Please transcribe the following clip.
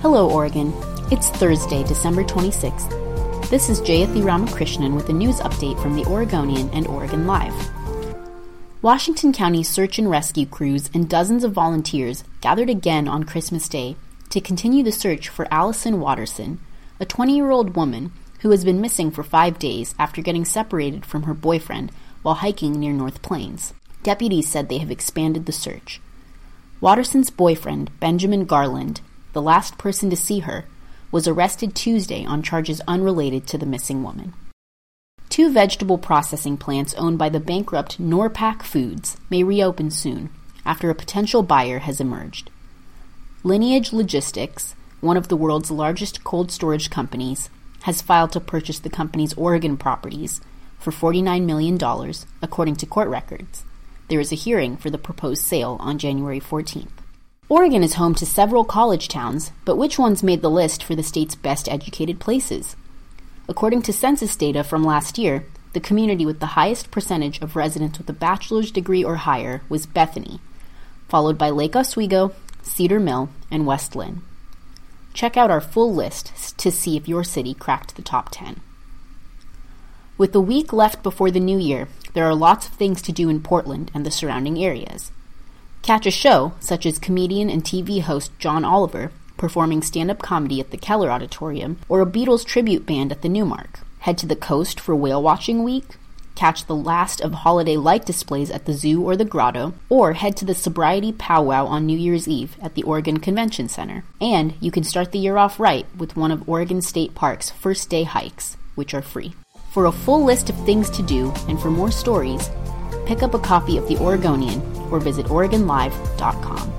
Hello, Oregon. It's Thursday, December 26th. This is Jayathi Ramakrishnan with a news update from the Oregonian and Oregon Live. Washington County search and rescue crews and dozens of volunteers gathered again on Christmas Day to continue the search for Allison Watterson, a 20 year old woman who has been missing for five days after getting separated from her boyfriend while hiking near North Plains. Deputies said they have expanded the search. Watterson's boyfriend, Benjamin Garland, the last person to see her, was arrested Tuesday on charges unrelated to the missing woman. Two vegetable processing plants owned by the bankrupt NORPAC Foods may reopen soon after a potential buyer has emerged. Lineage Logistics, one of the world's largest cold storage companies, has filed to purchase the company's Oregon properties for $49 million, according to court records. There is a hearing for the proposed sale on January 14th. Oregon is home to several college towns, but which ones made the list for the state's best educated places? According to census data from last year, the community with the highest percentage of residents with a bachelor's degree or higher was Bethany, followed by Lake Oswego, Cedar Mill, and West Linn. Check out our full list to see if your city cracked the top 10. With the week left before the new year, there are lots of things to do in Portland and the surrounding areas. Catch a show, such as comedian and TV host John Oliver performing stand up comedy at the Keller Auditorium, or a Beatles tribute band at the Newmark. Head to the coast for whale watching week, catch the last of holiday light displays at the zoo or the grotto, or head to the sobriety powwow on New Year's Eve at the Oregon Convention Center. And you can start the year off right with one of Oregon State Park's first day hikes, which are free. For a full list of things to do and for more stories, pick up a copy of The Oregonian or visit OregonLive.com.